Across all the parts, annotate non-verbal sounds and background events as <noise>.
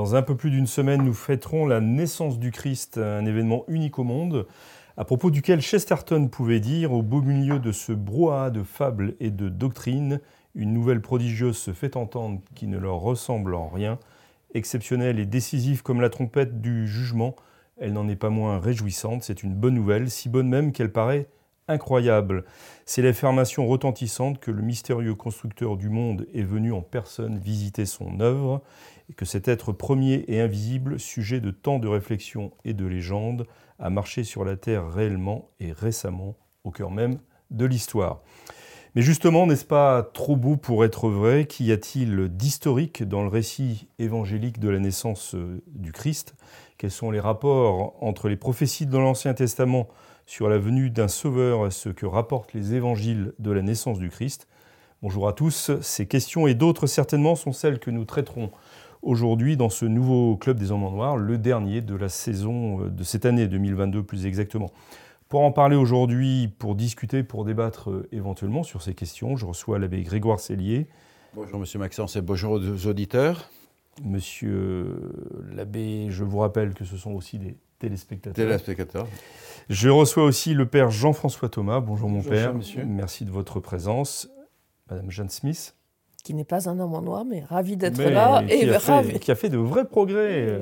Dans un peu plus d'une semaine, nous fêterons la naissance du Christ, un événement unique au monde, à propos duquel Chesterton pouvait dire Au beau milieu de ce brouhaha de fables et de doctrines, une nouvelle prodigieuse se fait entendre qui ne leur ressemble en rien. Exceptionnelle et décisive comme la trompette du jugement, elle n'en est pas moins réjouissante. C'est une bonne nouvelle, si bonne même qu'elle paraît incroyable. C'est l'affirmation retentissante que le mystérieux constructeur du monde est venu en personne visiter son œuvre et que cet être premier et invisible, sujet de tant de réflexions et de légendes, a marché sur la terre réellement et récemment au cœur même de l'histoire. Mais justement, n'est-ce pas trop beau pour être vrai Qu'y a-t-il d'historique dans le récit évangélique de la naissance euh, du Christ? Quels sont les rapports entre les prophéties de l'Ancien Testament sur la venue d'un sauveur ce que rapportent les évangiles de la naissance du Christ Bonjour à tous. Ces questions et d'autres certainement sont celles que nous traiterons aujourd'hui dans ce nouveau Club des Hommes en Noir, le dernier de la saison euh, de cette année 2022 plus exactement. Pour en parler aujourd'hui, pour discuter, pour débattre euh, éventuellement sur ces questions, je reçois l'abbé Grégoire Cellier. Bonjour Monsieur Maxence et bonjour aux auditeurs. Monsieur l'abbé, je vous rappelle que ce sont aussi des téléspectateurs. Téléspectateurs. Je reçois aussi le père Jean-François Thomas. Bonjour mon père. monsieur. Merci de votre présence. Madame Jeanne Smith. qui n'est pas un homme en noir, mais ravi d'être là qui, et a ravi, fait, qui a fait de vrais progrès.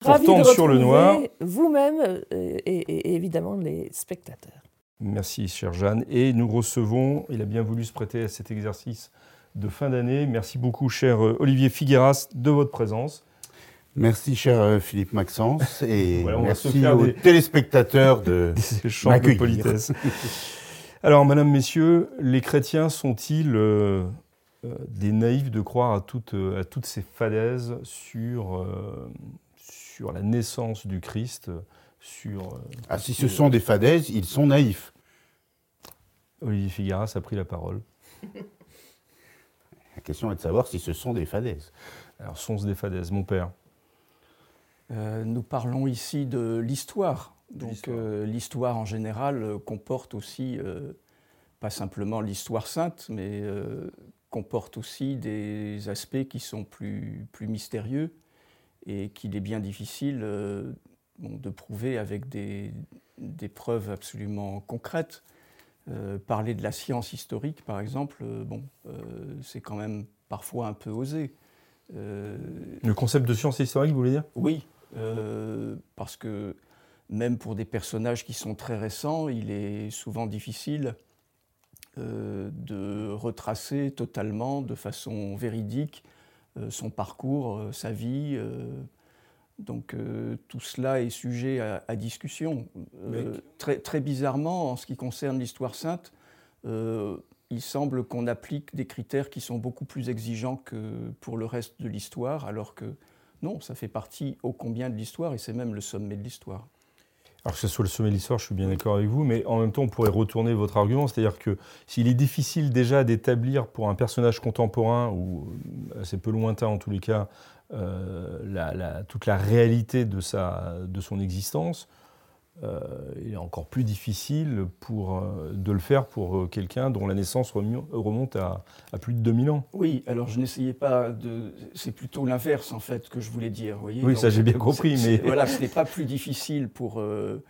ravi de sur le retrouver noir. Vous-même euh, et, et- et évidemment les spectateurs. Merci, chère Jeanne. Et nous recevons, il a bien voulu se prêter à cet exercice de fin d'année. Merci beaucoup, cher euh, Olivier Figueras, de votre présence. Merci, cher euh, Philippe Maxence, <laughs> et merci aux des- téléspectateurs de. <laughs> Des de politesse. <laughs> Alors, madame, messieurs, les chrétiens sont-ils euh, euh, des naïfs de croire à toutes, à toutes ces fadaises sur, euh, sur la naissance du Christ sur, euh, Ah, si ce sont des fadaises, ils sont naïfs. Olivier Figueras a pris la parole. La question est de savoir si ce sont des fadaises. Alors, sont-ce des fadaises, mon père Euh, nous parlons ici de l'histoire. Donc l'histoire. euh, l'histoire en général euh, comporte aussi, pas simplement l'histoire sainte, mais comporte aussi des aspects qui sont plus, plus mystérieux et qu'il est bien difficile bon, de prouver avec des, des preuves absolument concrètes. Euh, parler de la science historique, par exemple, euh, bon, euh, c'est quand même parfois un peu osé. Le concept de science historique, vous voulez dire? Oui, euh, parce que même pour des personnages qui sont très récents, il est souvent difficile euh, de retracer totalement, de façon véridique, euh, son parcours, sa vie. donc tout cela est sujet à, à discussion. Très, très bizarrement, en ce qui concerne l'histoire sainte, il semble qu'on applique des critères qui sont beaucoup plus exigeants que pour le reste de l'histoire, alors que non, ça fait partie ô combien de l'histoire et c'est même le sommet de l'histoire. Alors que ce soit le sommet de l'histoire, je suis bien d'accord avec vous, mais en même temps, on pourrait retourner votre argument, c'est-à-dire que s'il est difficile déjà d'établir pour un personnage contemporain, ou assez peu lointain en tous les cas, euh, toute la réalité de, son existence, il est encore plus difficile pour, euh, de le faire pour euh, quelqu'un dont la naissance remonte à, à plus de 2000 ans. Oui, alors je n'essayais pas de. C'est plutôt l'inverse en fait que je voulais dire. Voyez Oui, ça, j'ai bien compris, mais- Voilà, ce n'est pas plus difficile pour, euh,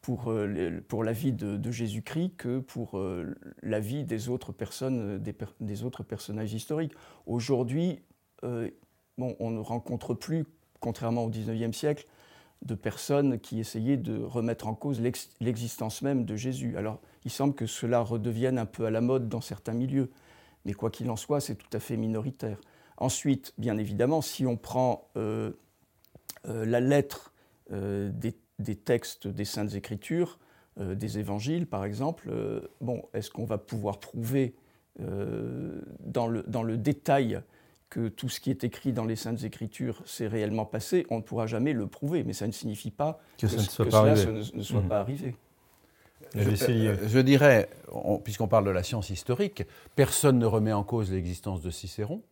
pour, euh, la vie de, de Jésus-Christ que pour euh, la vie des autres personnes, euh, des, per- des autres personnages historiques. Aujourd'hui, euh, bon, on ne rencontre plus, contrairement au XIXe siècle, de personnes qui essayaient de remettre en cause l'ex- l'existence même de Jésus. Alors, il semble que cela redevienne un peu à la mode dans certains milieux, mais quoi qu'il en soit, c'est tout à fait minoritaire. Ensuite, bien évidemment, si on prend euh, euh, la lettre euh, des, textes des Saintes Écritures, des Évangiles par exemple, bon, est-ce qu'on va pouvoir prouver dans le détail que tout ce qui est écrit dans les Saintes Écritures s'est réellement passé, on ne pourra jamais le prouver, mais ça ne signifie pas Que que, ça ne que pas cela ne, ne soit Mhm. pas arrivé. Je, euh, je dirais, on- puisqu'on parle de la science historique, personne ne remet en cause l'existence de Cicéron,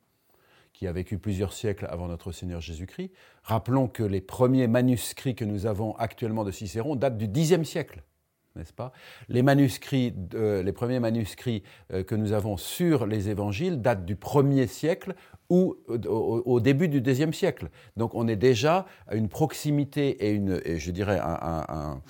qui a vécu plusieurs siècles avant notre Seigneur Jésus-Christ. Rappelons que les premiers manuscrits que nous avons actuellement de Cicéron datent du Xe siècle. N'est-ce pas? Les, manuscrits, de- les premiers manuscrits euh, que nous avons sur les évangiles datent du 1er siècle ou au, au- début du deuxième siècle. Donc on est déjà à une proximité et, une, et je dirais un- un- un,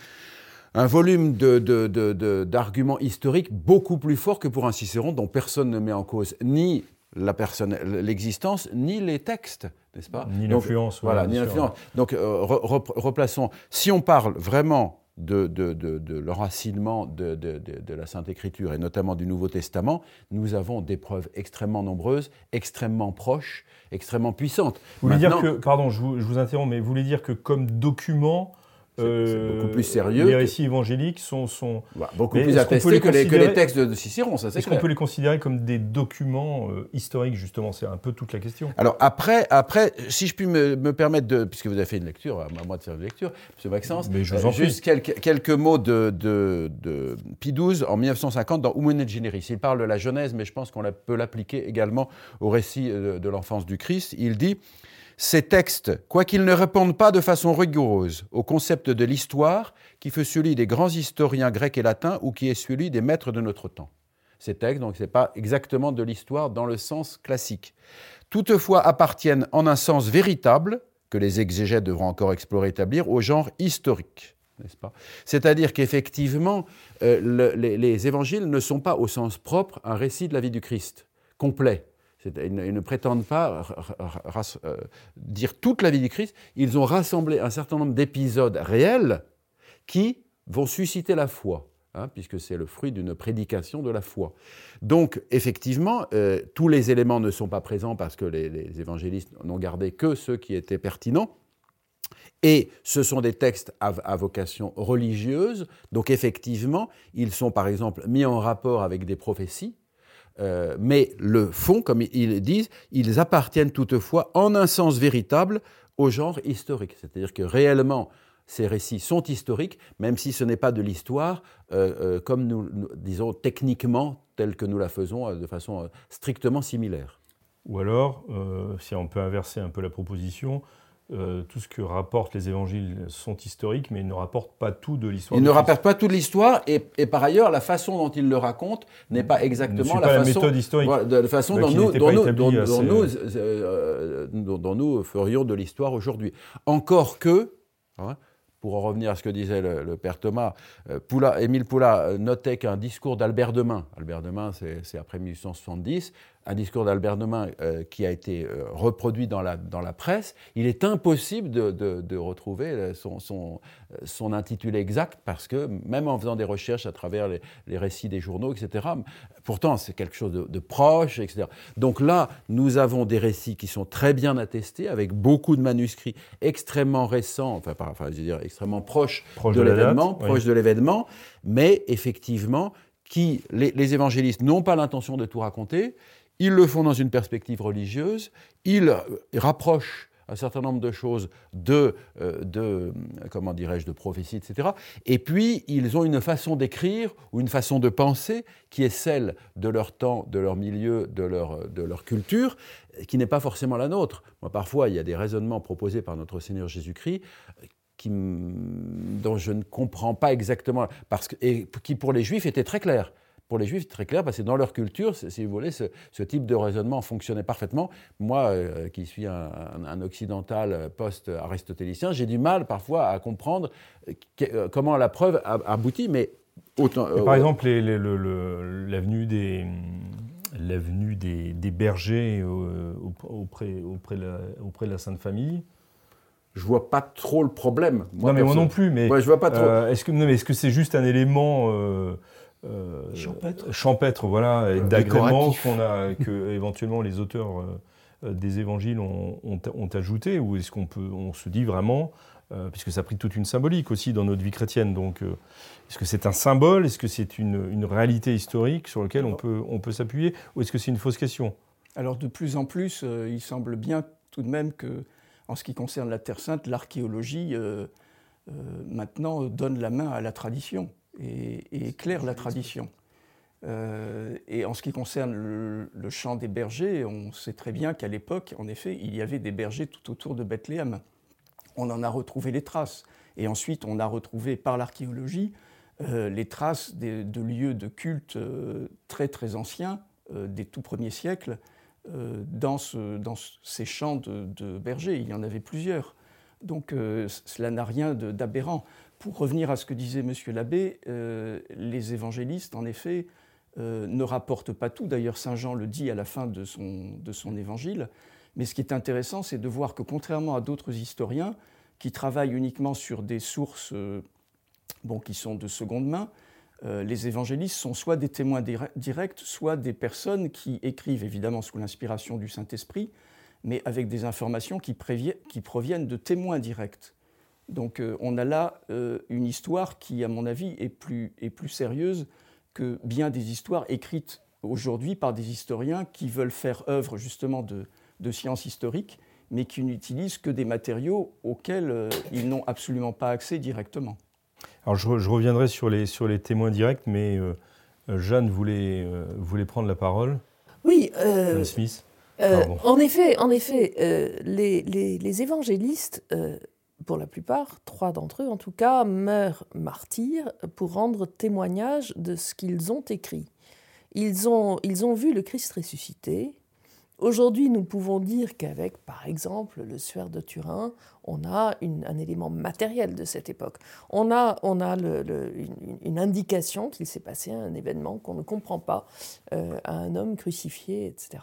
un volume de- de- de- de- d'arguments historiques beaucoup plus fort que pour un Cicéron dont personne ne met en cause ni l'existence, ni les textes, n'est-ce pas? Ni l'influence. Voilà, ni l'influence. Donc euh, re- re- replaçons. Si on parle vraiment de, de, de, de l'enracinement de, la Sainte Écriture et notamment du Nouveau Testament, nous avons des preuves extrêmement nombreuses, extrêmement proches, extrêmement puissantes. Vous voulez dire que, pardon, je vous, je vous interromps, mais vous voulez dire que comme document, C'est- c'est beaucoup plus sérieux les récits évangéliques sont, sont Voilà, beaucoup Mais plus attestés les que, les, que les considérer- textes de Cicéron, ça c'est Est-ce qu'on peut les considérer comme des documents euh, historiques, justement? C'est un peu toute la question. Alors après, après, si je puis me, me permettre de, puisque vous avez fait une lecture, à moi de faire une lecture, M. Maxence, Mais je vous euh, en prie. juste quelques, quelques mots de, de, de Pie XII en 1950 dans Humaine et Generis. Il parle de la Genèse, mais je pense qu'on peut l'appliquer également au récit euh, de l'enfance du Christ. Il dit ces textes, quoiqu'ils ne répondent pas de façon rigoureuse au concept de l'histoire, qui fut celui des grands historiens grecs et latins ou qui est celui des maîtres de notre temps. Ces textes, donc, ce n'est pas exactement de l'histoire dans le sens classique. Toutefois, appartiennent en un sens véritable, que les exégètes devront encore explorer et établir, au genre historique. C'est-à-dire qu'effectivement, euh, le- les, les évangiles ne sont pas au sens propre un récit de la vie du Christ, complet. Ils ne, prétendent pas euh, dire toute la vie du Christ. Ils ont rassemblé un certain nombre d'épisodes réels qui vont susciter la foi, hein, puisque c'est le fruit d'une prédication de la foi. Donc, effectivement, euh, tous les éléments ne sont pas présents parce que les, évangélistes n'ont gardé que ceux qui étaient pertinents. Et ce sont des textes à vocation religieuse, donc effectivement, ils sont par exemple mis en rapport avec des prophéties, euh, mais le fond, comme ils disent, ils appartiennent toutefois en un sens véritable au genre historique. C'est-à-dire que réellement, ces récits sont historiques, même si ce n'est pas de l'histoire, euh, euh, comme nous, nous- disons, techniquement, telle que nous la faisons, de façon strictement similaire. Ou alors, si on peut inverser un peu la proposition, euh, tout ce que rapportent les évangiles sont historiques, mais ils ne rapportent pas tout de l'histoire. Ils ne rapportent pas toute l'histoire, et, et par ailleurs, la façon dont ils le racontent n'est pas exactement la pas la façon, méthode historique. voilà, de la façon dont, nous, n'était dont, pas nous, établie dont- dont assez, nous, euh, dont- dont nous ferions de l'histoire aujourd'hui. Encore que, hein, pour en revenir à ce que disait le, le père Thomas, euh, Poula, Émile Poula euh, notait qu'un discours d'Albert Demain, Albert Demain c'est après 1870, un discours d'Albert Demain euh, qui a été euh, reproduit dans la, dans la presse, il est impossible de, de- de retrouver euh, son, son, son intitulé exact parce que même en faisant des recherches à travers les, les récits des journaux, etc., pourtant c'est quelque chose de, de proche, etc. Donc là, nous avons des récits qui sont très bien attestés avec beaucoup de manuscrits extrêmement récents, enfin, par- enfin, je veux dire extrêmement proches Proche de l'événement, proches de l'événement, mais effectivement, qui, les, les évangélistes n'ont pas l'intention de tout raconter, ils le font dans une perspective religieuse, ils euh, rapprochent un certain nombre de choses de, euh, euh, comment dirais-je, de prophéties, etc. Et puis, ils ont une façon d'écrire ou une façon de penser qui est celle de leur temps, de leur milieu, de leur, de leur culture, qui n'est pas forcément la nôtre. Moi, parfois, il y a des raisonnements proposés par notre Seigneur Jésus-Christ dont je ne comprends pas exactement, parce que, et qui pour les Juifs étaient très clairs. Pour les Juifs, très clair, parce que dans leur culture, si vous voulez, ce, ce type de raisonnement fonctionnait parfaitement. Moi, euh, qui suis un, un- un occidental post-aristotélicien, j'ai du mal parfois à comprendre euh, que- euh, comment la preuve aboutit, mais autant. Euh, par exemple, l'avenue des, l'avenue des, des bergers auprès, auprès, de la, auprès de la Sainte Famille. je vois pas trop le problème. non, mais moi non plus. Mais Ouais, je vois pas trop. euh, est-ce que c'est juste un élément euh, euh, Champêtre. champêtre, voilà, et d'agrément décoratif. qu'on a, que <laughs> éventuellement les auteurs euh, euh, des Évangiles ont, ont- ont ajouté, ou est-ce qu'on peut, on se dit vraiment, euh, puisque ça a pris toute une symbolique aussi dans notre vie chrétienne, donc euh, est-ce que c'est un symbole, est-ce que c'est une, une réalité historique sur laquelle on peut, on peut s'appuyer, ou est-ce que c'est une fausse question? Alors de plus en plus, euh, il semble bien tout de même que, en ce qui concerne la Terre Sainte, l'archéologie euh, euh, maintenant donne la main à la tradition et, et éclaire la tradition. Euh, et en ce qui concerne le, le chant des bergers, on sait très bien qu'à l'époque, en effet, il y avait des bergers tout autour de Bethléem. On en a retrouvé les traces. Et ensuite, on a retrouvé par l'archéologie euh, les traces des- de lieux de culte euh, très très anciens, des tout premiers siècles, dans, ce- dans ce- ces champs de, de bergers. Il y en avait plusieurs. Donc euh, cela n'a rien d'aberrant. Pour revenir à ce que disait M. l'abbé, euh, les évangélistes, en effet, euh, ne rapportent pas tout. D'ailleurs, Saint Jean le dit à la fin de son, évangile. Mais ce qui est intéressant, c'est de voir que contrairement à d'autres historiens qui travaillent uniquement sur des sources euh, qui sont de seconde main, les évangélistes sont soit des témoins dire- directs, soit des personnes qui écrivent évidemment sous l'inspiration du Saint-Esprit, mais avec des informations qui proviennent de témoins directs. Donc euh, on a là euh, une histoire qui, à mon avis, est plus, est plus sérieuse que bien des histoires écrites aujourd'hui par des historiens qui veulent faire œuvre justement de, de science historique, mais qui n'utilisent que des matériaux auxquels euh, ils n'ont absolument pas accès directement. Alors je, re- je reviendrai sur les, sur les témoins directs, mais Jeanne voulait, euh, voulait prendre la parole. Oui, euh, Smith. Euh, en effet, en effet euh, les, les- les évangélistes, euh, pour la plupart, trois d'entre eux en tout cas, meurent martyrs pour rendre témoignage de ce qu'ils ont écrit. Ils ont, ils ont vu le Christ ressuscité. Aujourd'hui, nous pouvons dire qu'avec, par exemple, le suaire de Turin, on a un élément matériel de cette époque. On a, on a une indication qu'il s'est passé un événement qu'on ne comprend pas euh, à un homme crucifié, etc.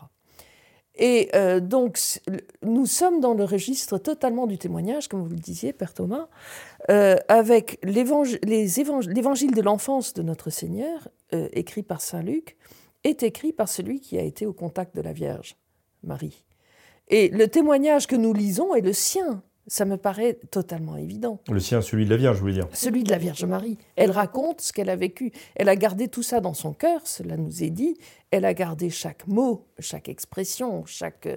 Et euh, donc, nous sommes dans le registre totalement du témoignage, comme vous le disiez, Père Thomas, euh, avec l'évangile de l'enfance de notre Seigneur, euh, écrit par Saint Luc, est écrit par celui qui a été au contact de la Vierge, Marie. Et le témoignage que nous lisons est le sien. Ça me paraît totalement évident. Le sien, celui de la Vierge, je voulais dire? Celui de la Vierge Marie. Elle raconte ce qu'elle a vécu. Elle a gardé tout ça dans son cœur, cela nous est dit. Elle a gardé chaque mot, chaque expression, chaque,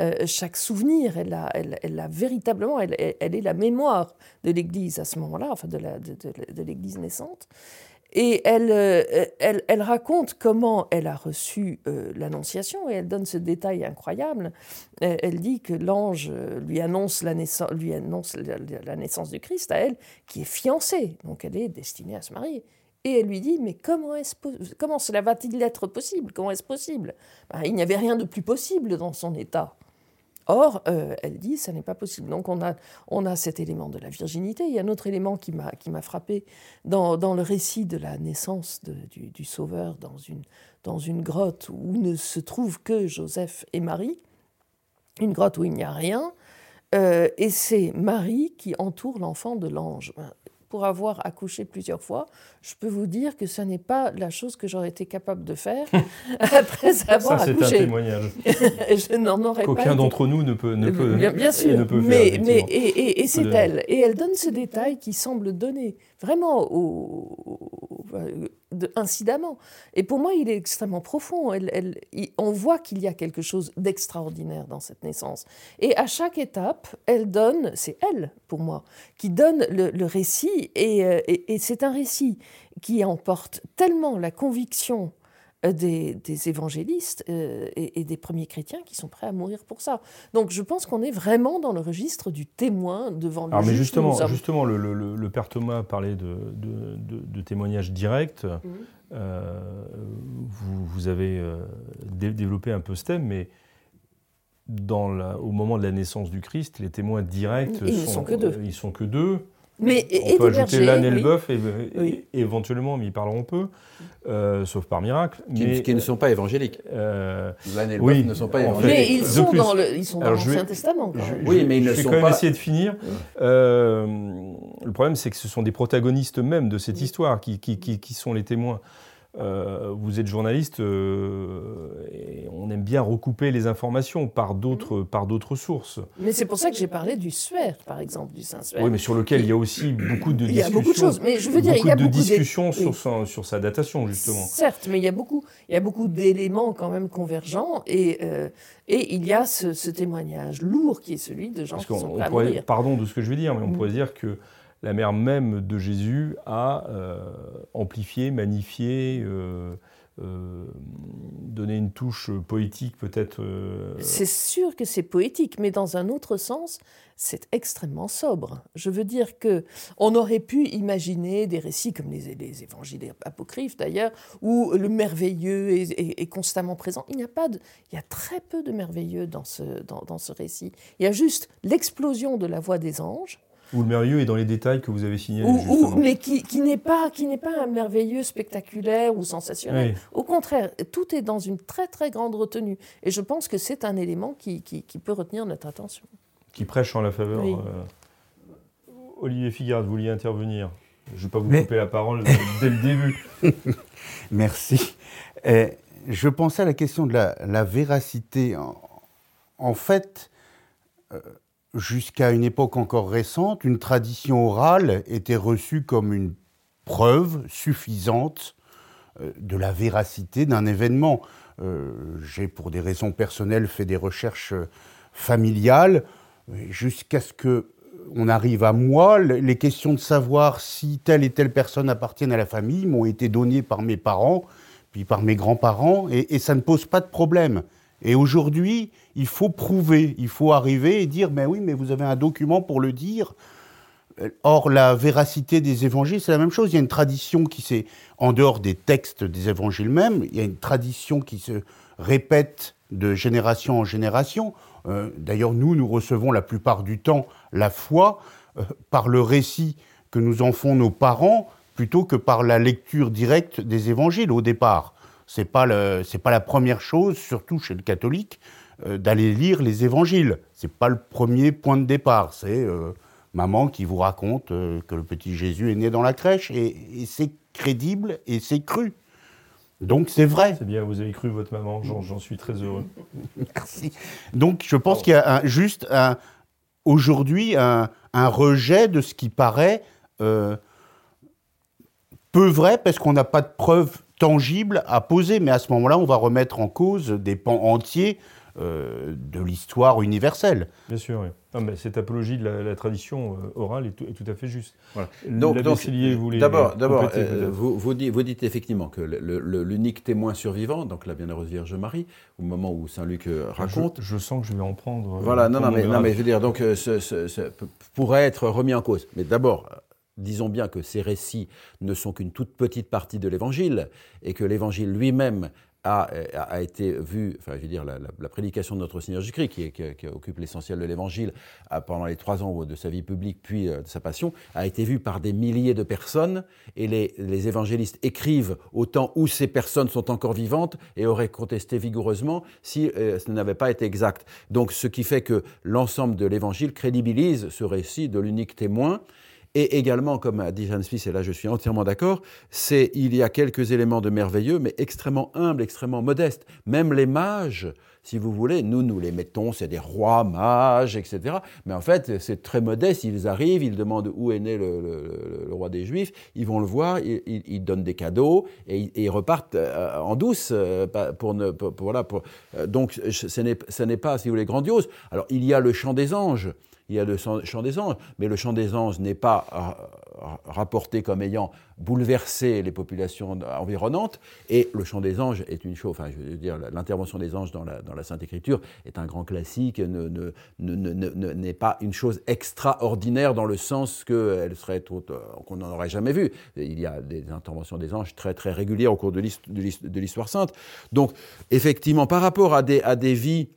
euh, chaque souvenir. Elle a, elle, elle a véritablement, elle, elle- est la mémoire de l'Église à ce moment-là, enfin de la- de- de- de l'Église naissante. Et elle, euh, elle, elle raconte comment elle a reçu euh, l'Annonciation et elle donne ce détail incroyable. Euh, Elle dit que l'ange lui annonce, la naissance, lui annonce la, naissance du Christ à elle, qui est fiancée, donc elle est destinée à se marier. Et elle lui dit, mais comment, est-ce po- comment cela va-t-il être possible? Comment est-ce possible? Ben, Il n'y avait rien de plus possible dans son état. Or, euh, elle dit, ça n'est pas possible. Donc on a, on a cet élément de la virginité. Il y a un autre élément qui m'a frappé dans, le récit de la naissance du, Sauveur dans une, grotte où ne se trouvent que Joseph et Marie, une grotte où il n'y a rien, euh, et c'est Marie qui entoure l'enfant de l'ange. Pour avoir accouché plusieurs fois, je peux vous dire que ce n'est pas la chose que j'aurais été capable de faire <laughs> après Ça, avoir c'est un accouché. témoignage <laughs> je n'en aurais pas qu'aucun été d'entre nous ne peut, ne peut, bien, bien sûr, ne peut faire. mais, effectivement. et, et- et c'est de- elle. Et elle donne ce détail qui semble donner vraiment au- de- incidemment. Et pour moi, il est extrêmement profond. Elle, on voit qu'il y a quelque chose d'extraordinaire dans cette naissance. Et à chaque étape, elle donne, c'est elle pour moi, qui donne le, récit. Et, euh, et- c'est un récit qui emporte tellement la conviction euh, des, des évangélistes euh, et, et des premiers chrétiens qui sont prêts à mourir pour ça. Donc je pense qu'on est vraiment dans le registre du témoin devant le Alors, mais que justement, nous justement le, le- le- le père Thomas parlait de, de, de- de témoignages directs. Mhm. Euh, vous, vous avez euh, dé- développé un peu ce thème, mais dans la- au moment de la naissance du Christ, les témoins directs Ils ne sont que deux. euh, Ils sont que deux. Mais On et peut ajouter l'âne et le bœuf, et, Oui. et- éventuellement, mais ils parleront peu, euh, sauf par miracle. Qui, mais, qui ne sont pas évangéliques. euh, L'âne et le oui, bœuf ne sont pas évangéliques. Mais ils sont plus. dans je vais- l'Ancien Testament. quand Je- même. Oui, je- mais ils je ne vais sont quand même pas- essayer de finir. Euh, le problème, c'est que ce sont des protagonistes même de cette histoire qui, qui, qui- qui sont les témoins. Euh, vous êtes journaliste euh, et on aime bien recouper les informations par d'autres par d'autres sources. Mais c'est pour ça que j'ai parlé du Suer, par exemple, du Saint-Suer. Oui, mais sur lequel il y a aussi beaucoup de discussions. Il y a beaucoup de choses, mais je veux dire, il y a de beaucoup discussions d'é- sur, oui. son- sur sa datation justement. Certes, mais il y a beaucoup, il y a beaucoup d'éléments quand même convergents et, euh, et il y a ce, ce témoignage lourd qui est celui de gens Parce qui sont à pourrait, pardon de ce que je vais dire, mais on Mm. pourrait dire que la mère même de Jésus a euh, amplifié, magnifié, euh, euh, donné une touche poétique peut-être. C'est sûr que c'est poétique, mais dans un autre sens, c'est extrêmement sobre. Je veux dire que on aurait pu imaginer des récits comme les, les évangiles apocryphes d'ailleurs, où le merveilleux est, constamment présent. Il n'y a pas de, il y a très peu de merveilleux dans ce, dans ce récit. Il y a juste l'explosion de la voix des anges, Où le merveilleux est dans les détails que vous avez signalés. ou- ou- mais qui, qui n'est pas, qui n'est pas un merveilleux spectaculaire ou sensationnel. Oui. Au contraire, tout est dans une très très grande retenue. Et je pense que c'est un élément qui, qui, qui peut retenir notre attention. qui prêche en la faveur. Oui. euh, Olivier Figard, vous vouliez intervenir Je ne vais pas vous Mais- couper la parole <laughs> dès le début. <laughs> Merci. Euh, je pensais à la question de la, la véracité. En, en fait, euh, jusqu'à une époque encore récente, une tradition orale était reçue comme une preuve suffisante euh, de la véracité d'un événement. Euh, J'ai, pour des raisons personnelles, fait des recherches euh, familiales jusqu'à ce que on arrive à moi. Le- Les questions de savoir si telle et telle personne appartiennent à la famille m'ont été données par mes parents, puis par mes grands-parents, et, et ça ne pose pas de problème. Et aujourd'hui, il faut prouver, il faut arriver et dire, mais oui, mais vous avez un document pour le dire. Or, la véracité des évangiles, c'est la même chose. Il y a une tradition qui s'est, en dehors des textes des évangiles même, il y a une tradition qui se répète de génération en génération. Euh, D'ailleurs, nous, nous recevons la plupart du temps la foi euh, par le récit que nous en font nos parents, plutôt que par la lecture directe des évangiles au départ. C'est pas le, c'est pas la première chose, surtout chez le catholique, euh, d'aller lire les évangiles. C'est pas le premier point de départ. C'est euh, maman qui vous raconte euh, que le petit Jésus est né dans la crèche et, et c'est crédible et c'est cru. Donc c'est vrai. C'est bien, vous avez cru votre maman, j'en suis très heureux. <laughs> Merci. Donc je pense qu'il y a un- juste un- aujourd'hui un, un rejet de ce qui paraît peu vrai parce qu'on n'a pas de preuves tangibles à poser. Mais à ce moment-là, on va remettre en cause des pans entiers euh, de l'histoire universelle. Bien sûr, oui. Non, mais cette apologie de la, la tradition euh, orale est tout, est tout à fait juste. Voilà. Donc, D'abord, euh, vous, vous dites, vous dites effectivement que l'unique témoin survivant, donc la Bienheureuse Vierge Marie, au moment où Saint Luc raconte, Je, je sens que je vais en prendre. Voilà, non, non, mais, non, mais je veux dire, donc, euh, ce, ce- pourrait être remis en cause. Mais d'abord, disons bien que ces récits ne sont qu'une toute petite partie de l'Évangile, et que l'Évangile lui-même a, euh, a- été vu, enfin, je veux dire, la, prédication de notre Seigneur Jésus-Christ, qui, occupe l'essentiel de l'Évangile a- pendant les trois ans de sa vie publique, puis euh, de sa passion, a été vu par des milliers de personnes, et les, les évangélistes écrivent au temps où ces personnes sont encore vivantes et auraient contesté vigoureusement si euh, ce n'avait pas été exact. Donc, ce qui fait que l'ensemble de l'Évangile crédibilise ce récit de l'unique témoin. Et également, comme a dit Jeanne Smith, et là je suis entièrement d'accord, c'est il y a quelques éléments de merveilleux, mais extrêmement humbles, extrêmement modestes. Même les mages, si vous voulez, nous, nous les mettons, c'est des rois mages, etc. Mais en fait, c'est très modeste. Ils arrivent, ils demandent où est né le, roi des Juifs, ils vont le voir, ils, donnent des cadeaux et, ils- repartent euh, en douce. euh, Pour ne, pour- pour- voilà, euh, donc, ce n'est pas, si vous voulez, grandiose. Alors, il y a le chant des anges. Il y a le chant des anges, mais le chant des anges n'est pas euh, rapporté comme ayant bouleversé les populations environnantes. Et le chant des anges est une chose, enfin, je veux dire, l'intervention des anges dans la, dans la Sainte Écriture est un grand classique, ne- ne- ne- ne- ne- ne- n'est pas une chose extraordinaire dans le sens qu'elle serait euh, qu'on n'en aurait jamais vu. Il y a des interventions des anges très très régulières au cours de l'hist- de l'hist- de l'histoire sainte. Donc, effectivement, par rapport à des, à des vies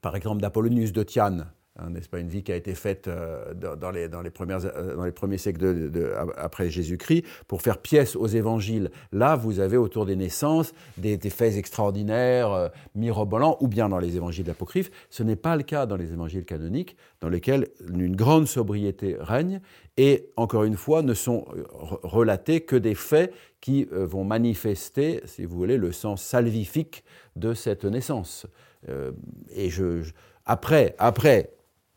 par exemple d'Apollonius de Hein, n'est-ce pas, une vie qui a été faite euh, dans, les, dans, les premières, euh, dans les premiers siècles de, après Jésus-Christ, pour faire pièce aux évangiles. Là, vous avez autour des naissances des, faits extraordinaires, euh, mirobolants, ou bien dans les évangiles apocryphes. Ce n'est pas le cas dans les évangiles canoniques, dans lesquels une grande sobriété règne, et encore une fois, ne sont relatés que des faits qui vont manifester, si vous voulez, le sens salvifique de cette naissance. et je, après, après,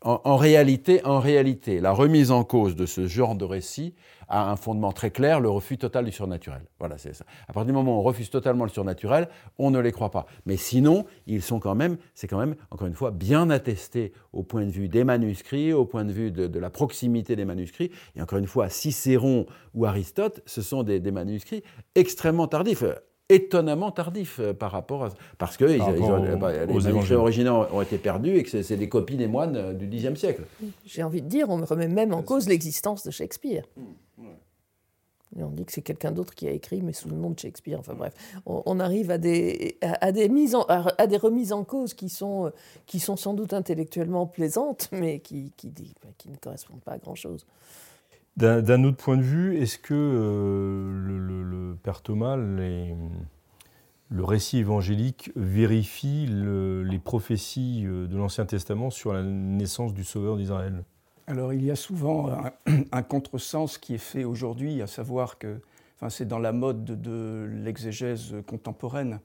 en, réalité, en réalité, la remise en cause de ce genre de récit a un fondement très clair, le refus total du surnaturel. Voilà, c'est ça. À partir du moment où on refuse totalement le surnaturel, on ne les croit pas. Mais sinon, ils sont quand même, c'est quand même, encore une fois, bien attesté au point de vue des manuscrits, au point de vue de, la proximité des manuscrits. Et encore une fois, Cicéron ou Aristote, ce sont des manuscrits extrêmement tardifs étonnamment tardif euh, par rapport à parce que bah, les manuscrits originaux ont été perdus et que c'est des copies des moines euh, du Xe siècle. J'ai envie de dire, on remet même en cause l'existence de Shakespeare. Et on dit que c'est quelqu'un d'autre qui a écrit, mais sous le nom de Shakespeare. Enfin bref, on, arrive à des, à, des mises à, des remises en cause qui sont, euh, qui sont sans doute intellectuellement plaisantes, mais qui, qui, qui ne correspondent pas à grand-chose. D'un autre point de vue, est-ce que euh, le, Père Thomas, le récit évangélique vérifie les prophéties euh, de l'Ancien Testament sur la naissance du Sauveur d'Israël? Alors il y a souvent un, contresens qui est fait aujourd'hui, à savoir que c'est dans la mode de, l'exégèse contemporaine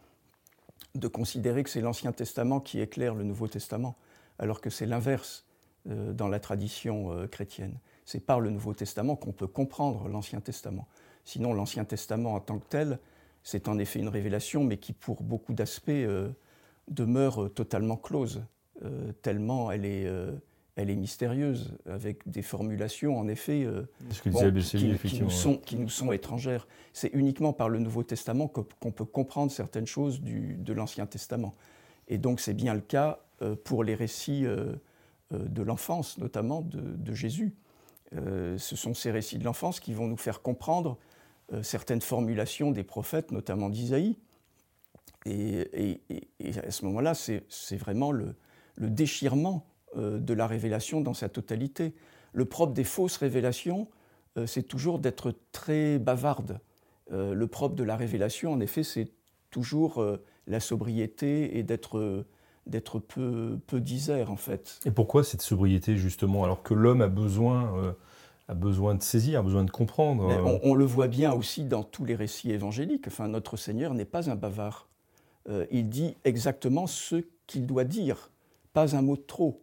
de considérer que c'est l'Ancien Testament qui éclaire le Nouveau Testament, alors que c'est l'inverse euh, dans la tradition chrétienne c'est par le Nouveau Testament qu'on peut comprendre l'Ancien Testament. Sinon, l'Ancien Testament en tant que tel, c'est en effet une révélation, mais qui, pour beaucoup d'aspects, euh, demeure totalement close, euh, tellement elle est, euh, elle est mystérieuse, avec des formulations, en effet, qui, nous sont, qui, nous sont, étrangères. C'est uniquement par le Nouveau Testament qu'on peut comprendre certaines choses du, de l'Ancien Testament. Et donc, c'est bien le cas pour les récits de l'enfance, notamment de, de Jésus. Euh, ce sont ces récits de l'enfance qui vont nous faire comprendre euh, certaines formulations des prophètes, notamment d'Isaïe. Et, à ce moment-là, c'est vraiment le, déchirement euh, de la révélation dans sa totalité. Le propre des fausses révélations, c'est toujours d'être très bavarde. le propre de la révélation, en effet, c'est toujours la sobriété et d'être d'être peu, peu disert en fait. Et pourquoi cette sobriété justement alors que l'homme a besoin, euh, a besoin de saisir, a besoin de comprendre euh on, le voit bien aussi dans tous les récits évangéliques. Enfin, notre Seigneur n'est pas un bavard. Euh, il dit exactement ce qu'il doit dire, pas un mot de trop.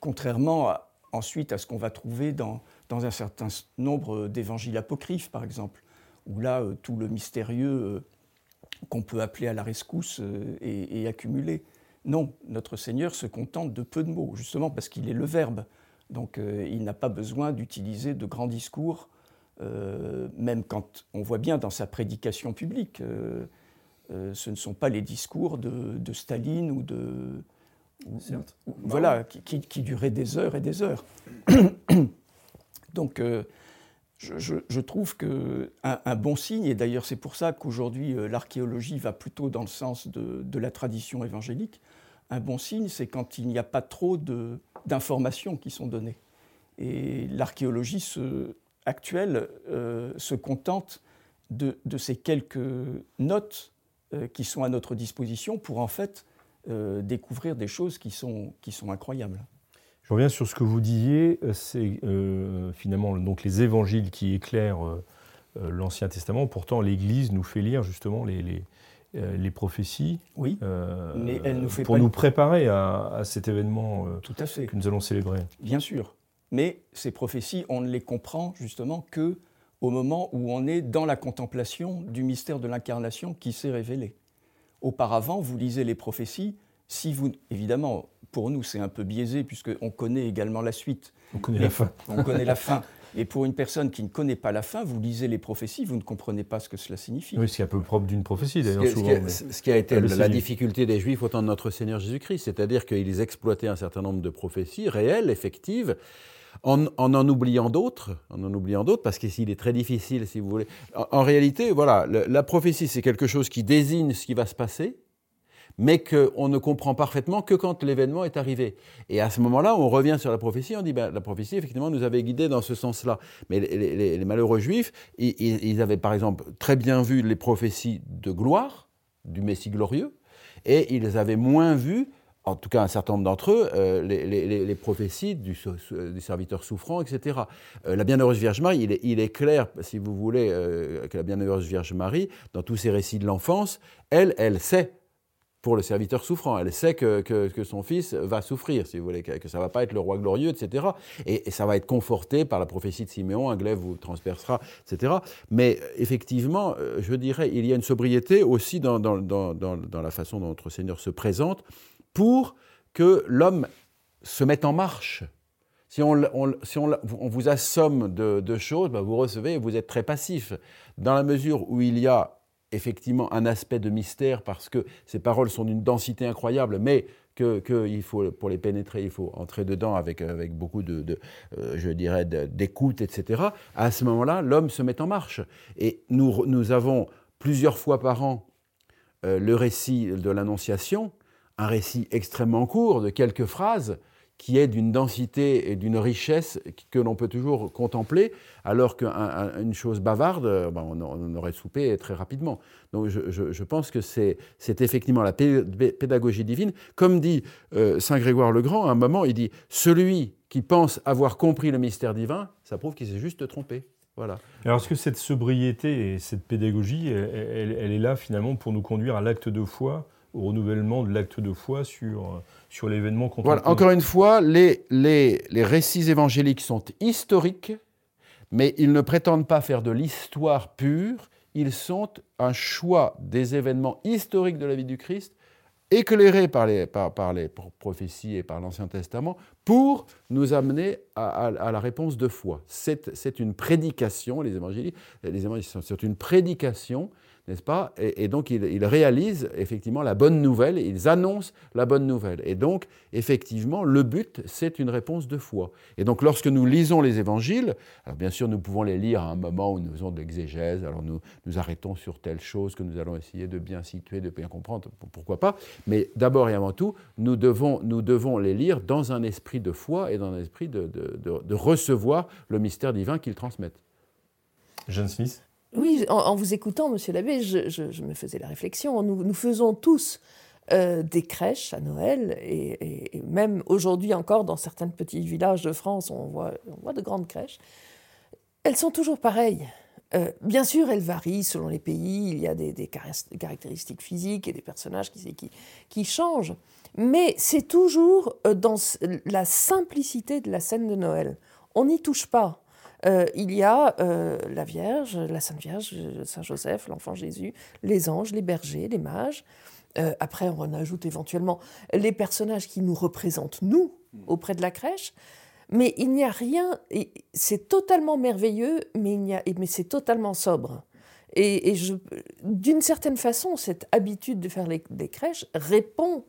contrairement ensuite à ce qu'on va trouver dans, dans un certain nombre d'évangiles apocryphes, par exemple, où là, tout le mystérieux qu'on peut appeler à la rescousse euh, et, accumuler. Non, notre Seigneur se contente de peu de mots, justement parce qu'il est le Verbe. Donc euh, il n'a pas besoin d'utiliser de grands discours, euh, même quand on voit bien dans sa prédication publique. ce ne sont pas les discours de, Staline ou de... voilà, qui, qui, duraient des heures et des heures. <coughs> Donc je, trouve qu'un un bon signe, et d'ailleurs c'est pour ça qu'aujourd'hui euh, l'archéologie va plutôt dans le sens de, la tradition évangélique, un bon signe c'est quand il n'y a pas trop d'informations qui sont données. Et l'archéologie actuelle euh, se contente de, ces quelques notes euh, qui sont à notre disposition pour en fait découvrir des choses qui sont incroyables. Je reviens sur ce que vous disiez, euh, c'est euh, finalement donc les évangiles qui éclairent euh, l'Ancien Testament. Pourtant, l'Église nous fait lire justement les, les, les prophéties. Oui, mais elle nous fait pour nous préparer à, cet événement Tout à fait. que nous allons célébrer. Bien sûr, mais ces prophéties, on ne les comprend justement que au moment où on est dans la contemplation du mystère de l'incarnation qui s'est révélé. Auparavant, vous lisez les prophéties, si vous, évidemment, pour nous, c'est un peu biaisé, puisqu'on connaît également la suite. On connaît la fin. On connaît la <laughs> fin. Et pour une personne qui ne connaît pas la fin, vous lisez les prophéties, vous ne comprenez pas ce que cela signifie. Oui, c'est un peu propre d'une prophétie, d'ailleurs, souvent. Ce qui a, été la, difficulté des Juifs au temps de notre Seigneur Jésus-Christ, c'est-à-dire qu'ils exploitaient un certain nombre de prophéties réelles, effectives, en en, oubliant d'autres, en en oubliant d'autres, parce qu'ici il est très difficile, si vous voulez. En, réalité, voilà, la prophétie, c'est quelque chose qui désigne ce qui va se passer, mais qu'on ne comprend parfaitement que quand l'événement est arrivé. Et à ce moment-là, on revient sur la prophétie, on dit, ben, la prophétie, effectivement, nous avait guidés dans ce sens-là. Mais les, malheureux juifs, ils, avaient par exemple très bien vu les prophéties de gloire, du Messie glorieux, et ils avaient moins vu en tout cas un certain nombre d'entre eux, euh, les, prophéties du, serviteur souffrant, etc. Euh, la Bienheureuse Vierge Marie, il est, clair, si vous voulez, euh, que la Bienheureuse Vierge Marie, dans tous ses récits de l'enfance, elle, elle sait pour le serviteur souffrant. Elle sait que, son fils va souffrir, si vous voulez, que, ça ne va pas être le roi glorieux, etc. Et, ça va être conforté par la prophétie de Siméon, un glaive vous transpercera, etc. Mais effectivement, je dirais, il y a une sobriété aussi dans, dans la façon dont notre Seigneur se présente pour que l'homme se mette en marche. Si on, vous assomme de, choses, ben vous recevez et vous êtes très passif. Dans la mesure où il y a effectivement un aspect de mystère, parce que ces paroles sont d'une densité incroyable, mais que, faut, pour les pénétrer, il faut entrer dedans avec, avec beaucoup de, euh, je dirais, d'écoute, etc. À ce moment-là, l'homme se met en marche. Et nous, nous avons plusieurs fois par an euh, le récit de l'Annonciation, un récit extrêmement court de quelques phrases qui est d'une densité et d'une richesse que l'on peut toujours contempler, alors qu'une chose bavarde, ben, on, aurait soupé très rapidement. Donc je, pense que c'est effectivement la pédagogie divine. Comme dit euh, Saint Grégoire le Grand, à un moment, il dit Celui qui pense avoir compris le mystère divin, ça prouve qu'il s'est juste trompé. Voilà. Alors, est-ce que cette sobriété et cette pédagogie, elle, est là finalement pour nous conduire à l'acte de foi au renouvellement de l'acte de foi sur, sur l'événement Voilà, encore une fois, les, les, les, récits évangéliques sont historiques, mais ils ne prétendent pas faire de l'histoire pure, ils sont un choix des événements historiques de la vie du Christ, éclairés par les, par, par les prophéties et par l'Ancien Testament, pour nous amener à, à, la réponse de foi. C'est une prédication, les évangéliques, les évangéliques sont une prédication n'est-ce pas? Et, donc ils, réalisent effectivement la bonne nouvelle, ils annoncent la bonne nouvelle. Et donc effectivement, le but, c'est une réponse de foi. Et donc lorsque nous lisons les évangiles, alors bien sûr nous pouvons les lire à un moment où nous faisons de l'exégèse, alors nous nous arrêtons sur telle chose que nous allons essayer de bien situer, de bien comprendre, pourquoi pas. Mais d'abord et avant tout, nous devons, nous devons les lire dans un esprit de foi et dans un esprit de, de recevoir le mystère divin qu'ils transmettent. John Smith? Oui, en, vous écoutant, monsieur l'abbé, je, me faisais la réflexion. Nous, faisons tous euh, des crèches à Noël, et, même aujourd'hui encore, dans certains petits villages de France, on voit, de grandes crèches. Elles sont toujours pareilles. Euh, bien sûr, elles varient selon les pays, il y a des, caractéristiques physiques et des personnages qui, changent, mais c'est toujours euh, dans la simplicité de la scène de Noël. On n'y touche pas. Euh, il y a euh, la Vierge, la Sainte Vierge, Saint Joseph, l'enfant Jésus, les anges, les bergers, les mages. Euh, après, on en ajoute éventuellement les personnages qui nous représentent, nous, auprès de la crèche. Mais il n'y a rien, c'est totalement merveilleux, mais, mais c'est totalement sobre. Et, d'une certaine façon, cette habitude de faire les, les crèches répond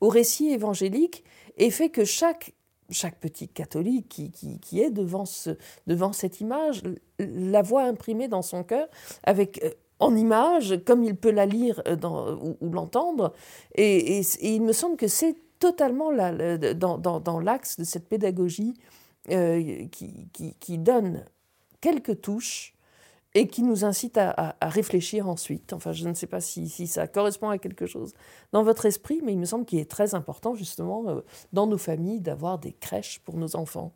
au récit évangélique et fait que chaque chaque petit catholique qui, qui, est devant, ce, devant cette image la voit imprimée dans son cœur avec euh, en image comme il peut la lire euh, dans, ou, l'entendre. Et, il me semble que c'est totalement dans, dans, dans l'axe de cette pédagogie euh, qui, qui, donne quelques touches et qui nous incite à, réfléchir ensuite. Enfin, je ne sais pas si, ça correspond à quelque chose dans votre esprit, mais il me semble qu'il est très important, justement, euh, dans nos familles, d'avoir des crèches pour nos enfants.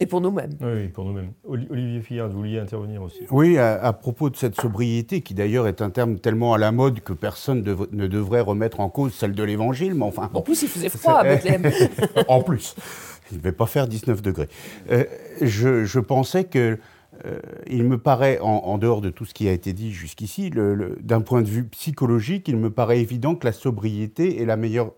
Et pour nous-mêmes. Oui, pour nous-mêmes. Olivier Fillard, vous vouliez intervenir aussi. Oui, à, propos de cette sobriété, qui d'ailleurs est un terme tellement à la mode que personne ne devrait remettre en cause celle de l'Évangile, mais enfin... En plus, il faisait froid à Bethléem. <laughs> en plus. Il ne va pas faire 19 degrés. Euh, je, je, pensais que euh, il me paraît, en, dehors de tout ce qui a été dit jusqu'ici, d'un point de vue psychologique, il me paraît évident que la sobriété est la meilleure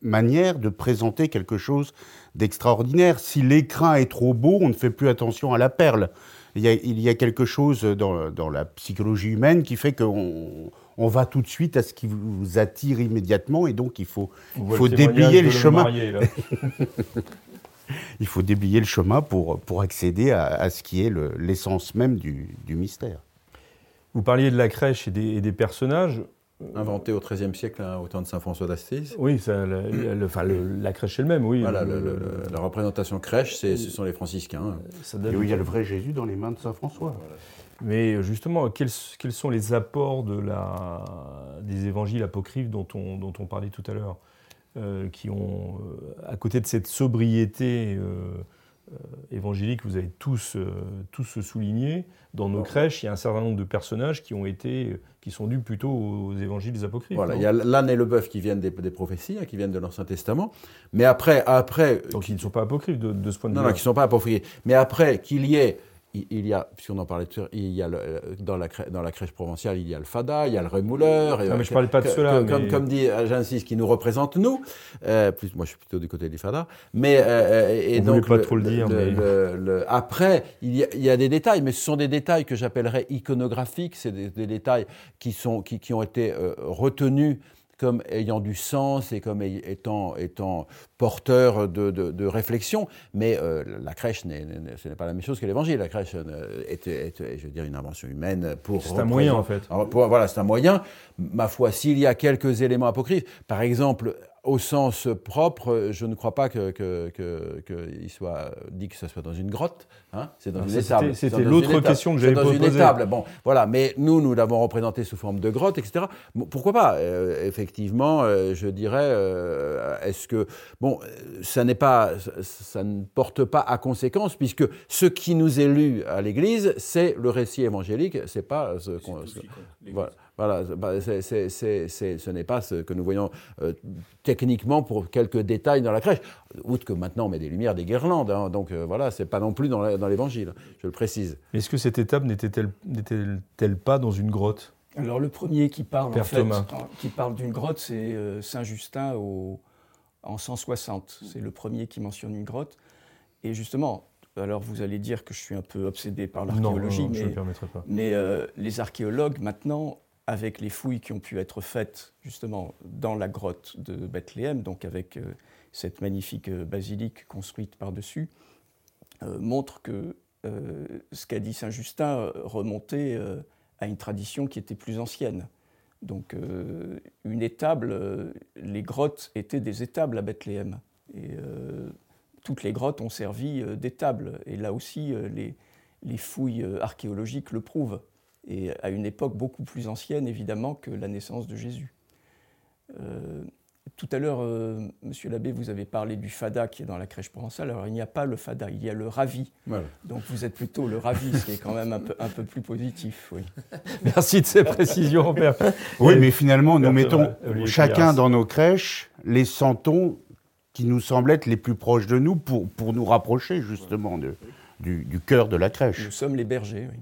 manière de présenter quelque chose d'extraordinaire. Si l'écrin est trop beau, on ne fait plus attention à la perle. Il y a, quelque chose dans, la psychologie humaine qui fait qu'on on va tout de suite à ce qui vous attire immédiatement et donc il faut, faut déblayer le chemin. <laughs> <laughs> il faut déblayer le chemin pour, pour accéder à, ce qui est l'essence même du, mystère. Vous parliez de la crèche et des, personnages. Inventé au XIIIe siècle hein, au temps de Saint François d'Assise. Oui, ça, le- le- enfin, le- la crèche elle-même, oui. Voilà, Le- le- le- le- la représentation crèche, c'est- ce sont les franciscains. ça Et oui, il y a le vrai Jésus dans les mains de Saint François. Mais justement, quels, quels sont les apports de la, des évangiles apocryphes dont on, dont on parlait tout à l'heure, euh, qui ont, euh, à côté de cette sobriété euh, euh, évangélique, vous avez tous, euh, tous souligné, dans nos crèches, il y a un certain nombre de personnages qui ont été, qui sont dus plutôt aux évangiles apocryphes. Voilà, non il y a l'âne et le bœuf qui viennent des, des prophéties, hein, qui viennent de l'Ancien Testament. Mais après, après Donc ils ne sont pas apocryphes de, de ce point de Non, vue. non, qui ne sont pas appropriés. Mais après, qu'il y ait, il, y a, puisqu'on en parlait tout à l'heure, il y a le- euh, dans, la crèche, dans la crèche provinciale, il y a le fada, il y a le rémouleur. et, Ah, mais euh, je parlais pas de cela, Comme, mais- comme dit euh, j'insiste, qui nous représente nous. Euh, plus, moi, je suis plutôt du côté du fada. Mais, euh, et On voulait donc, pas trop le dire, mais- après, il y, a, il y a des détails, mais ce sont des détails que j'appellerais iconographiques. C'est des, des détails qui, sont, qui, qui ont été euh, retenus comme ayant du sens et comme étant, étant porteurs de, de, de réflexion. Mais euh, la crèche, ce n'est pas la même chose que l'évangile. La crèche euh, est, je veux dire, une invention humaine pour. C'est un moyen, en fait. Pour- voilà, c'est un moyen. Ma foi, s'il y a quelques éléments apocryphes, par exemple, au sens propre, je ne crois pas que, que, que- qu'il soit dit que ce soit dans une grotte. hein. c'est dans Ah, une ça, étable. c'était- l'autre question que C'est j'avais dans une posée. étable. Bon, voilà. Mais nous, nous l'avons représenté sous forme de grotte, etc. Bon, pourquoi pas? Euh, Effectivement, euh, je dirais, euh, est-ce que bon, ça n'est pas, ça, ça ne porte pas à conséquence, puisque ce qui nous est lu à l'Église, c'est le récit évangélique. C'est pas ce qu'on. voilà, voilà, c'est- c'est- c'est- c'est- ce n'est pas ce que nous voyons euh, techniquement pour quelques détails dans la crèche. Outre que maintenant on met des lumières, des guirlandes, hein, donc euh, voilà, c'est pas non plus dans la- dans l'évangile, je le précise. Est-ce que cette étape n'était-elle n'était-elle pas dans une grotte? Alors le premier qui parle, en Père fait, Thomas. en- qui parle d'une grotte, c'est euh, Saint Justin au, en 160. C'est le premier qui mentionne une grotte. Et justement, alors vous allez dire que je suis un peu obsédé par Non, non, l'archéologie, non, je ne mais, me permettrai pas. mais euh, les archéologues maintenant, avec les fouilles qui ont pu être faites justement dans la grotte de Bethléem, donc avec euh, cette magnifique euh, basilique construite par-dessus, euh, montrent que ce qu'a dit Saint Justin remontait à une tradition qui était plus ancienne. Donc une étable, les grottes étaient des étables à Bethléem. Et toutes les grottes ont servi d'étables. Et là aussi, les, les fouilles archéologiques le prouvent. Et à une époque beaucoup plus ancienne, évidemment, que la naissance de Jésus. Euh, tout à l'heure, euh, Monsieur l'abbé, vous avez parlé du fada qui est dans la crèche provençale. Alors, il n'y a pas le fada, il y a le ravi. Voilà. Donc, vous êtes plutôt le ravi, ce qui est quand même un peu, un peu plus positif. Oui. <laughs> Merci de ces précisions, Père. Oui, Et- mais finalement, nous mettons chacun dans nos crèches les santons qui nous semblent être les plus proches de nous pour, pour nous rapprocher justement de, du, du cœur de la crèche. Nous sommes les bergers. oui.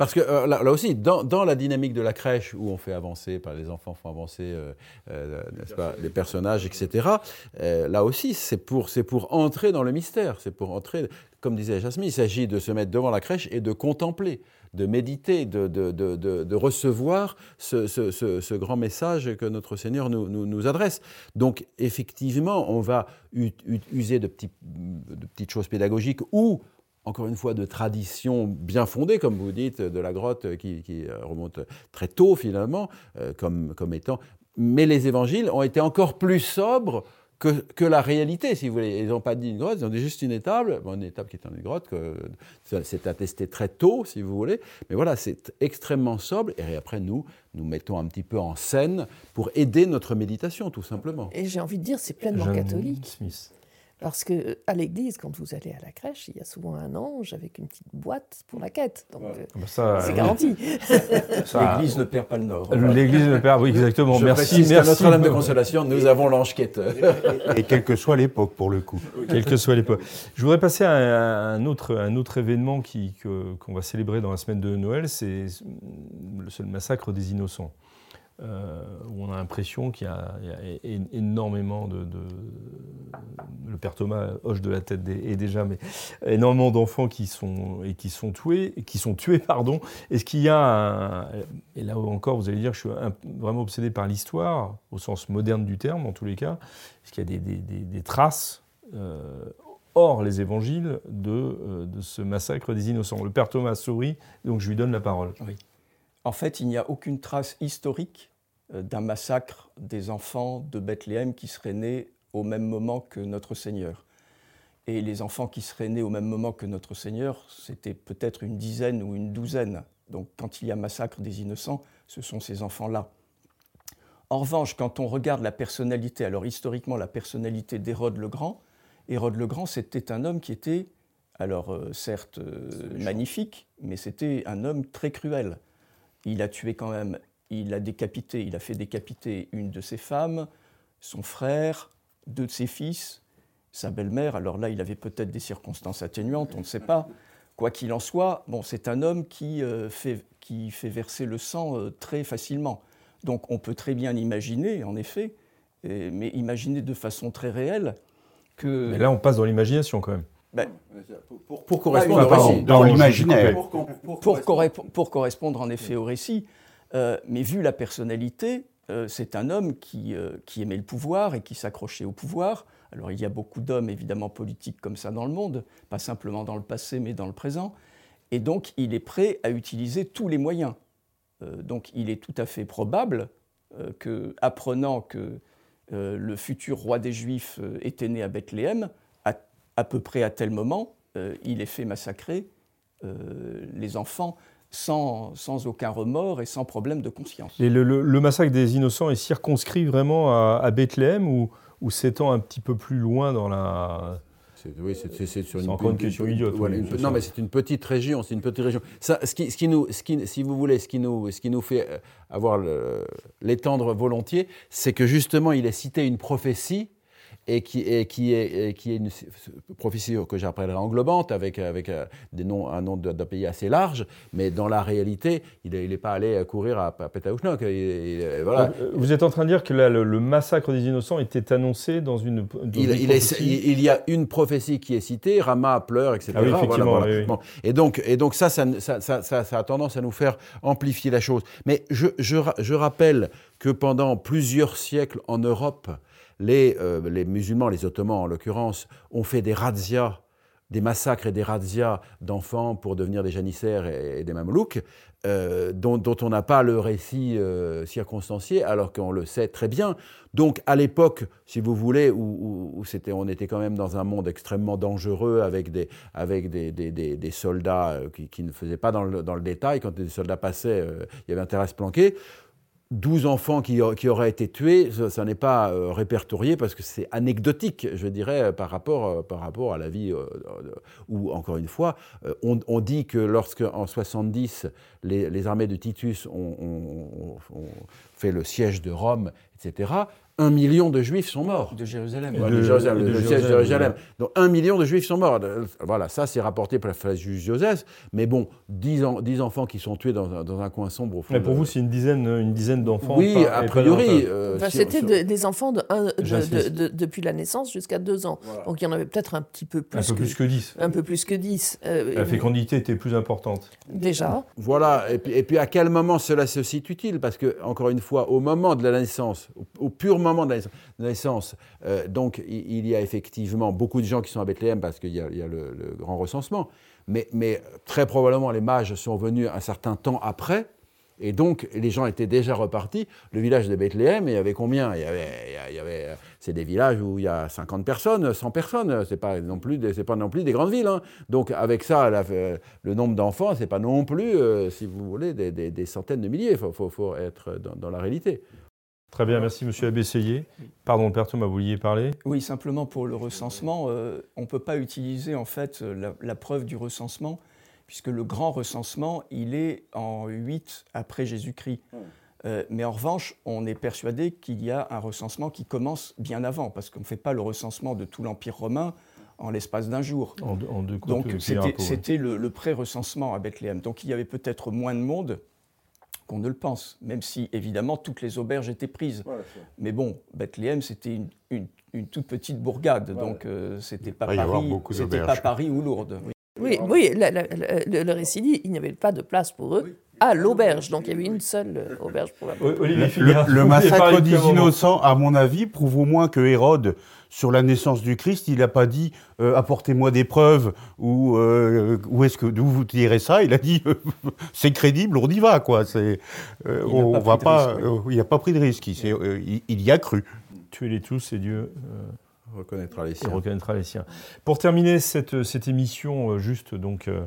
Parce que euh, là, aussi, dans, la dynamique de la crèche, où on fait avancer, par les enfants font avancer euh, euh, les personnages, etc., là aussi, c'est pour, entrer dans le mystère. C'est pour entrer, comme disait Jasmine, il s'agit de se mettre devant la crèche et de contempler, de méditer, de, recevoir ce, grand message que notre Seigneur nous, adresse. Donc, effectivement, on va user de petites choses pédagogiques ou encore une fois, de traditions bien fondées, comme vous dites, de la grotte qui, qui, euh, remonte très tôt finalement, euh, comme, comme étant. Mais les évangiles ont été encore plus sobres que, que la réalité, si vous voulez. Ils n'ont pas dit une grotte, ils ont dit juste une étable, bon, une étable qui est en une grotte, que c'est attesté très tôt, si vous voulez. Mais voilà, c'est extrêmement sobre. Et après, nous, nous mettons un petit peu en scène pour aider notre méditation, tout simplement. Et j'ai envie de dire, c'est pleinement catholique. Smith. Parce que euh, à l'église, quand vous allez à la crèche, il y a souvent un ange avec une petite boîte pour la quête. Donc euh, Ah bah ça, c'est euh, garanti. ça- <laughs> L'Église ne perd pas le nord. L'Église ne perd, oui, exactement. Je merci, merci. Notre-Dame de Consolation, nous avons l'ange quêteur. Et quelle que soit l'époque, pour le coup. quelle que soit l'époque. Je voudrais passer à un, autre, un autre événement qui- que- qu'on va célébrer dans la semaine de Noël, c'est le, c'est le massacre des innocents. Euh, où on a l'impression qu'il y a, énormément de, Le père Thomas hoche de la tête et déjà, mais énormément d'enfants qui sont, et qui sont tués, qui sont tués, pardon. Est-ce qu'il y a un- Et là encore, vous allez dire, je suis vraiment obsédé par l'histoire, au sens moderne du terme, en tous les cas. Est-ce qu'il y a des, traces euh, hors les évangiles de, euh, de ce massacre des innocents? Le père Thomas sourit, donc je lui donne la parole. En fait, il n'y a aucune trace historique d'un massacre des enfants de Bethléem qui seraient nés au même moment que notre Seigneur. Et les enfants qui seraient nés au même moment que notre Seigneur, c'était peut-être une dizaine ou une douzaine. Donc quand il y a massacre des innocents, ce sont ces enfants-là. En revanche, quand on regarde la personnalité, alors historiquement la personnalité d'Hérode le Grand, Hérode le Grand, c'était un homme qui était, alors euh, certes euh, magnifique, mais c'était un homme très cruel. Il a tué quand même, il a décapité, il a fait décapiter une de ses femmes, son frère, deux de ses fils, sa belle-mère. Alors là, il avait peut-être des circonstances atténuantes, on ne sait pas. Quoi qu'il en soit, bon, c'est un homme qui, euh, fait, qui fait verser le sang très facilement. Donc on peut très bien imaginer, en effet, mais imaginer de façon très réelle, mais là, on passe dans l'imagination quand même. Ben, pour, correspondre dans l'imaginaire. Pour, correspondre en effet au récit. Euh, mais vu la personnalité, euh, c'est un homme qui, euh, qui, aimait le pouvoir et qui s'accrochait au pouvoir. Alors il y a beaucoup d'hommes évidemment politiques comme ça dans le monde, pas simplement dans le passé mais dans le présent. Et donc il est prêt à utiliser tous les moyens. donc il est tout à fait probable que, apprenant que le futur roi des Juifs était né à Bethléem, à, peu près à tel moment, il est fait massacrer les enfants sans, aucun remords et sans problème de conscience. Et le, massacre des innocents est circonscrit vraiment à, Bethléem ou, ou s'étend un petit peu plus loin dans la, oui, c'est sur une, encore une question idiote. non, mais c'est une petite région. C'est une petite région. Ça, ce qui, ce qui nous, ce qui, si vous voulez, ce qui nous, ce qui nous fait euh, avoir l'étendre volontiers, c'est que justement, il est cité une prophétie et qui, est, qui, est, qui est une prophétie que j'appellerais englobante, avec, avec euh, des noms, un nom d'un pays assez large, mais dans la réalité, il n'est pas allé courir à, à Pétaouchnok. Voilà. Euh, vous êtes en train de dire que là, le, massacre des innocents était annoncé dans une, il, il, y a une prophétie qui est citée, Rama pleure, etc. Ah oui, effectivement, Et, donc, et donc ça ça, ça, ça, ça, a tendance à nous faire amplifier la chose. Mais je, je, je rappelle que pendant plusieurs siècles en Europe, euh, les, musulmans, les ottomans en l'occurrence, ont fait des razzias, des massacres et des razzias d'enfants pour devenir des janissaires et, des mamelouks, euh, dont, on n'a pas le récit euh, circonstancié, alors qu'on le sait très bien. Donc, à l'époque, si vous voulez, où, on était quand même dans un monde extrêmement dangereux avec des, soldats qui, ne faisaient pas dans le, dans le, détail, quand des soldats passaient, il y avait intérêt à se planquer. 12 enfants qui, auraient été tués, ça, n'est pas euh, répertorié parce que c'est anecdotique, je dirais, par rapport, euh, par rapport à la vie euh, où, encore une fois, on, dit que lorsque, en 70, les, armées de Titus ont, fait le siège de Rome, etc., un million de juifs sont morts. De Jérusalem. de, Jérusalem, le, siège de Jérusalem. Donc un million de juifs sont morts. Voilà, ça c'est rapporté par la juge Joseph. Mais bon, dix, enfants qui sont tués dans, un coin sombre au fond. Mais pour vous, c'est une dizaine, une dizaine d'enfants Oui, a priori. Euh, c'était des enfants de, depuis la naissance jusqu'à deux ans. Donc il y en avait peut-être un petit peu plus. Un peu que, plus que dix. Un peu plus que dix. Euh, la fécondité était plus importante. Déjà. Voilà. Et puis, et puis à quel moment cela se situe-t-il? Parce que, encore une fois, au moment de la naissance, au, pur moment de la naissance. Euh, donc il y a effectivement beaucoup de gens qui sont à Bethléem parce qu'il y a, le, grand recensement, mais, très probablement les mages sont venus un certain temps après. Et donc, les gens étaient déjà repartis. Le village de Bethléem, il y avait combien? Il y avait, C'est des villages où il y a 50 personnes, 100 personnes. Ce n'est pas, non plus pas non plus des grandes villes. Hein. Donc, avec ça, le nombre d'enfants, ce n'est pas non plus, euh, si vous voulez, des, centaines de milliers. Il faut, être dans, la réalité. Très bien, merci Monsieur Abessayé. Pardon, Père Thomas, vous vouliez parler? Oui, simplement pour le recensement, euh, on ne peut pas utiliser en fait la, preuve du recensement, puisque le grand recensement, il est en 8 après Jésus-Christ. Euh, mais en revanche, on est persuadé qu'il y a un recensement qui commence bien avant, parce qu'on ne fait pas le recensement de tout l'Empire romain en l'espace d'un jour. En, deux Donc c'était le, le pré-recensement à Bethléem. Donc il y avait peut-être moins de monde, qu'on ne le pense, même si évidemment toutes les auberges étaient prises. Mais bon, Bethléem, c'était une, toute petite bourgade, donc euh, c'était pas, Paris, pas Paris ou Lourdes. Oui, oui, le, récit dit il n'y avait pas de place pour eux Ah, l'auberge. Donc il y avait une seule euh, auberge pour la Le, le massacre des innocents, à mon avis, prouve au moins que Hérode, sur la naissance du Christ, il n'a pas dit euh, apportez-moi des preuves ou euh, où est-ce que d'où vous tirez ça? Il a dit <laughs> c'est crédible, on y va quoi. C'est euh, Il n'a on pas va pris de pas, risque, oui. euh, il n'a pas pris de risque. Il, s'est- euh, il- il y a cru. Tuez-les tous et Dieu euh, reconnaîtra les siens. reconnaîtra les siens. Pour terminer cette, cette émission, euh, juste donc euh,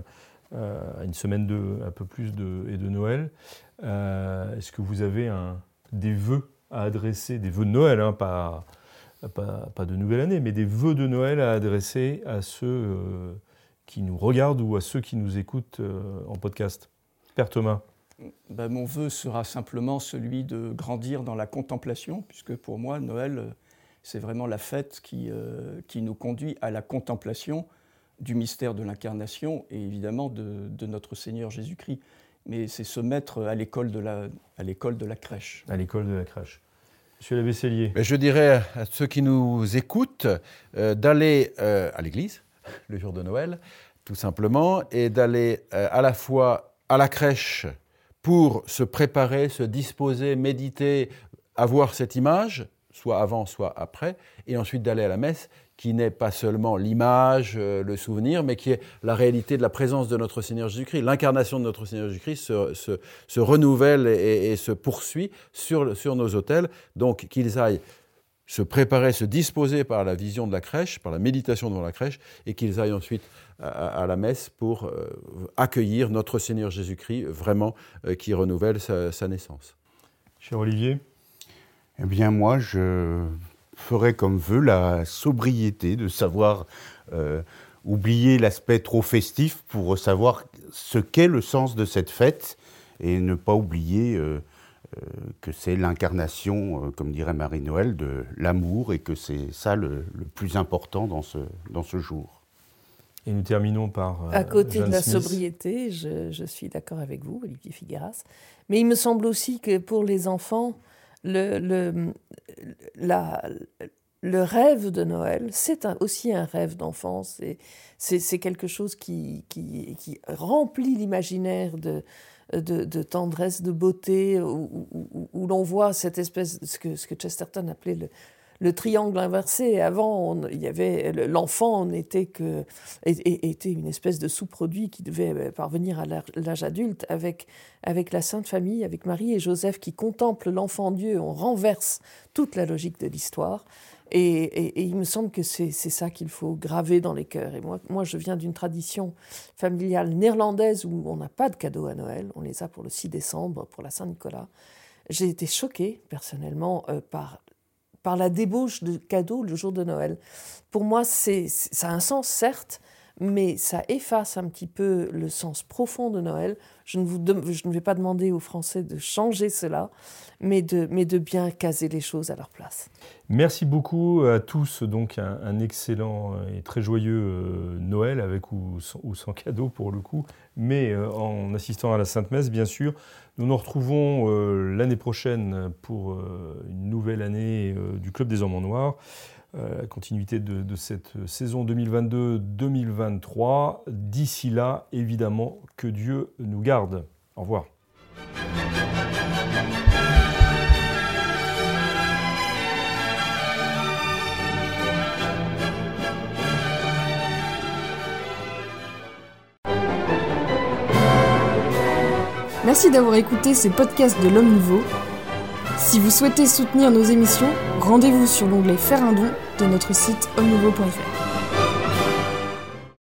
euh, à une semaine de, un peu plus de, et de Noël, euh, est-ce que vous avez un, des vœux à adresser, des vœux de Noël, hein, pas, pas, pas de nouvelle année, mais des vœux de Noël à adresser à ceux euh, qui nous regardent ou à ceux qui nous écoutent euh, en podcast Père Thomas. Ben, mon vœu sera simplement celui de grandir dans la contemplation, puisque pour moi, Noël, euh, c'est vraiment la fête qui, euh, qui nous conduit à la contemplation du mystère de l'incarnation et évidemment de, de notre Seigneur Jésus-Christ. Mais c'est se mettre à l'école de la, à l'école de la crèche. à l'école de la crèche. Monsieur je dirais à ceux qui nous écoutent euh, d'aller euh, à l'église <laughs> le jour de Noël, tout simplement, et d'aller euh, à la fois à la crèche pour se préparer, se disposer, méditer, avoir cette image, soit avant, soit après, et ensuite d'aller à la messe, qui n'est pas seulement l'image, euh, le souvenir, mais qui est la réalité de la présence de notre Seigneur Jésus-Christ. L'incarnation de notre Seigneur Jésus-Christ se, se- se renouvelle et, et se poursuit sur, sur nos autels. Donc qu'ils aillent se préparer, se disposer par la vision de la crèche, par la méditation devant la crèche, et qu'ils aillent ensuite à, à la messe pour euh, accueillir notre Seigneur Jésus-Christ, vraiment, euh, qui renouvelle sa, sa naissance. Cher Olivier? Eh bien, moi, je ferais comme vœu la sobriété, de savoir euh, oublier l'aspect trop festif pour savoir ce qu'est le sens de cette fête et ne pas oublier euh, euh, que c'est l'incarnation, euh, comme dirait Marie-Noël, de l'amour et que c'est ça le, le plus important dans ce, dans ce jour. Et nous terminons par. euh, À côté de la Smith. sobriété, je, je suis d'accord avec vous, Olivier Figueras. Mais il me semble aussi que pour les enfants, le, le, la- le rêve de Noël, c'est aussi un rêve d'enfance. C'est quelque chose qui, qui, qui remplit l'imaginaire de, de, tendresse, de beauté, où- où l'on voit cette espèce, ce que, ce que Chesterton appelait le, le triangle inversé. Avant, il y avait le- l'enfant n'était que était une espèce de sous-produit qui devait euh, parvenir à l'âge- adulte avec, avec la Sainte Famille, avec Marie et Joseph qui contemplent l'enfant Dieu. On renverse toute la logique de l'histoire. Et, il me semble que c'est ça qu'il faut graver dans les cœurs. Et moi, moi je viens d'une tradition familiale néerlandaise où on n'a pas de cadeaux à Noël. On les a pour le 6 décembre, pour la Saint-Nicolas. J'ai été choquée, personnellement, euh, par par la débauche de cadeaux le jour de Noël. Pour moi, c'est, ça a un sens, certes, mais ça efface un petit peu le sens profond de Noël. Je ne, vous vais pas demander aux Français de changer cela, mais de, bien caser les choses à leur place. Merci beaucoup à tous. Donc, un, excellent et très joyeux euh, Noël, avec ou sans, cadeau pour le coup, mais euh, en assistant à la Sainte Messe, bien sûr. Nous nous retrouvons euh, l'année prochaine pour euh, une nouvelle année euh, du Club des Hommes en Noir. Euh, la continuité de, cette saison 2022-2023. D'ici là, évidemment, que Dieu nous garde. Au revoir. Merci d'avoir écouté ces podcasts de l'Homme Nouveau. Si vous souhaitez soutenir nos émissions, rendez-vous sur l'onglet Faire un don de notre site homme-nouveau.fr.